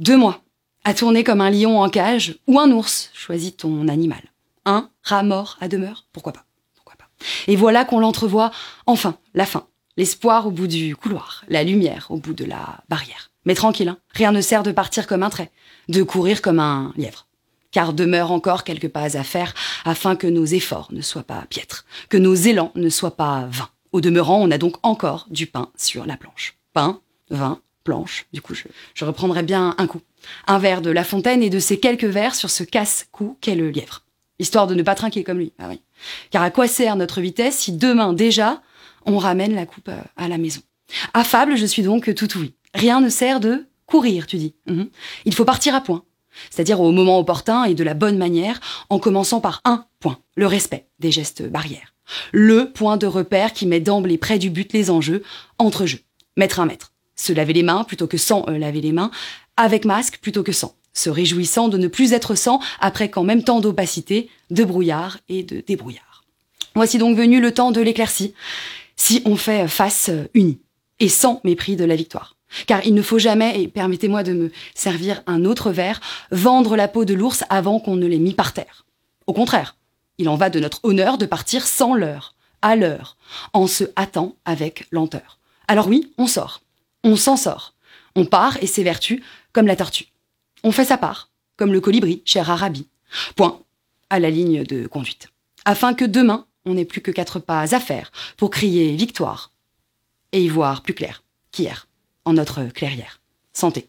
Deux mois, à tourner comme un lion en cage ou un ours, choisis ton animal. Un rat mort à demeure, pourquoi pas, pourquoi pas? Et voilà qu'on l'entrevoit, enfin, la fin. L'espoir au bout du couloir, la lumière au bout de la barrière. Mais tranquille, hein, rien ne sert de partir comme un trait, de courir comme un lièvre. Car demeure encore quelques pas à faire afin que nos efforts ne soient pas piètres, que nos élans ne soient pas vains. Au demeurant, on a donc encore du pain sur la planche. Pain, vin, planche. Du coup, je, je reprendrai bien un coup. Un verre de La Fontaine et de ces quelques verres sur ce casse-cou qu'est le lièvre. Histoire de ne pas trinquer comme lui. Ah. Car à quoi sert notre vitesse si demain déjà on ramène la coupe euh, à la maison? Affable, je suis donc tout oui. Rien ne sert de courir, tu dis. Mhm. Il faut partir à point. C'est-à-dire au moment opportun et de la bonne manière, en commençant par un point, le respect des gestes barrières. Le point de repère qui met d'emblée près du but les enjeux, entre jeux. Mettre un mètre. Se laver les mains plutôt que sans euh, laver les mains, avec masque plutôt que sans. Se réjouissant de ne plus être sans après qu'en même temps d'opacité, de brouillard et de débrouillard. Voici donc venu le temps de l'éclaircie, si on fait face euh, unis et sans mépris de la victoire. Car il ne faut jamais, et permettez-moi de me servir un autre verre, vendre la peau de l'ours avant qu'on ne l'ait mis par terre. Au contraire, il en va de notre honneur de partir sans l'heure, à l'heure, en se hâtant avec lenteur. Alors oui, on sort. On s'en sort. On part et s'évertue comme la tortue. On fait sa part, comme le colibri, cher Arabi. Point à la ligne de conduite. Afin que demain, on n'ait plus que quatre pas à faire pour crier victoire et y voir plus clair qu'hier en notre clairière. Santé.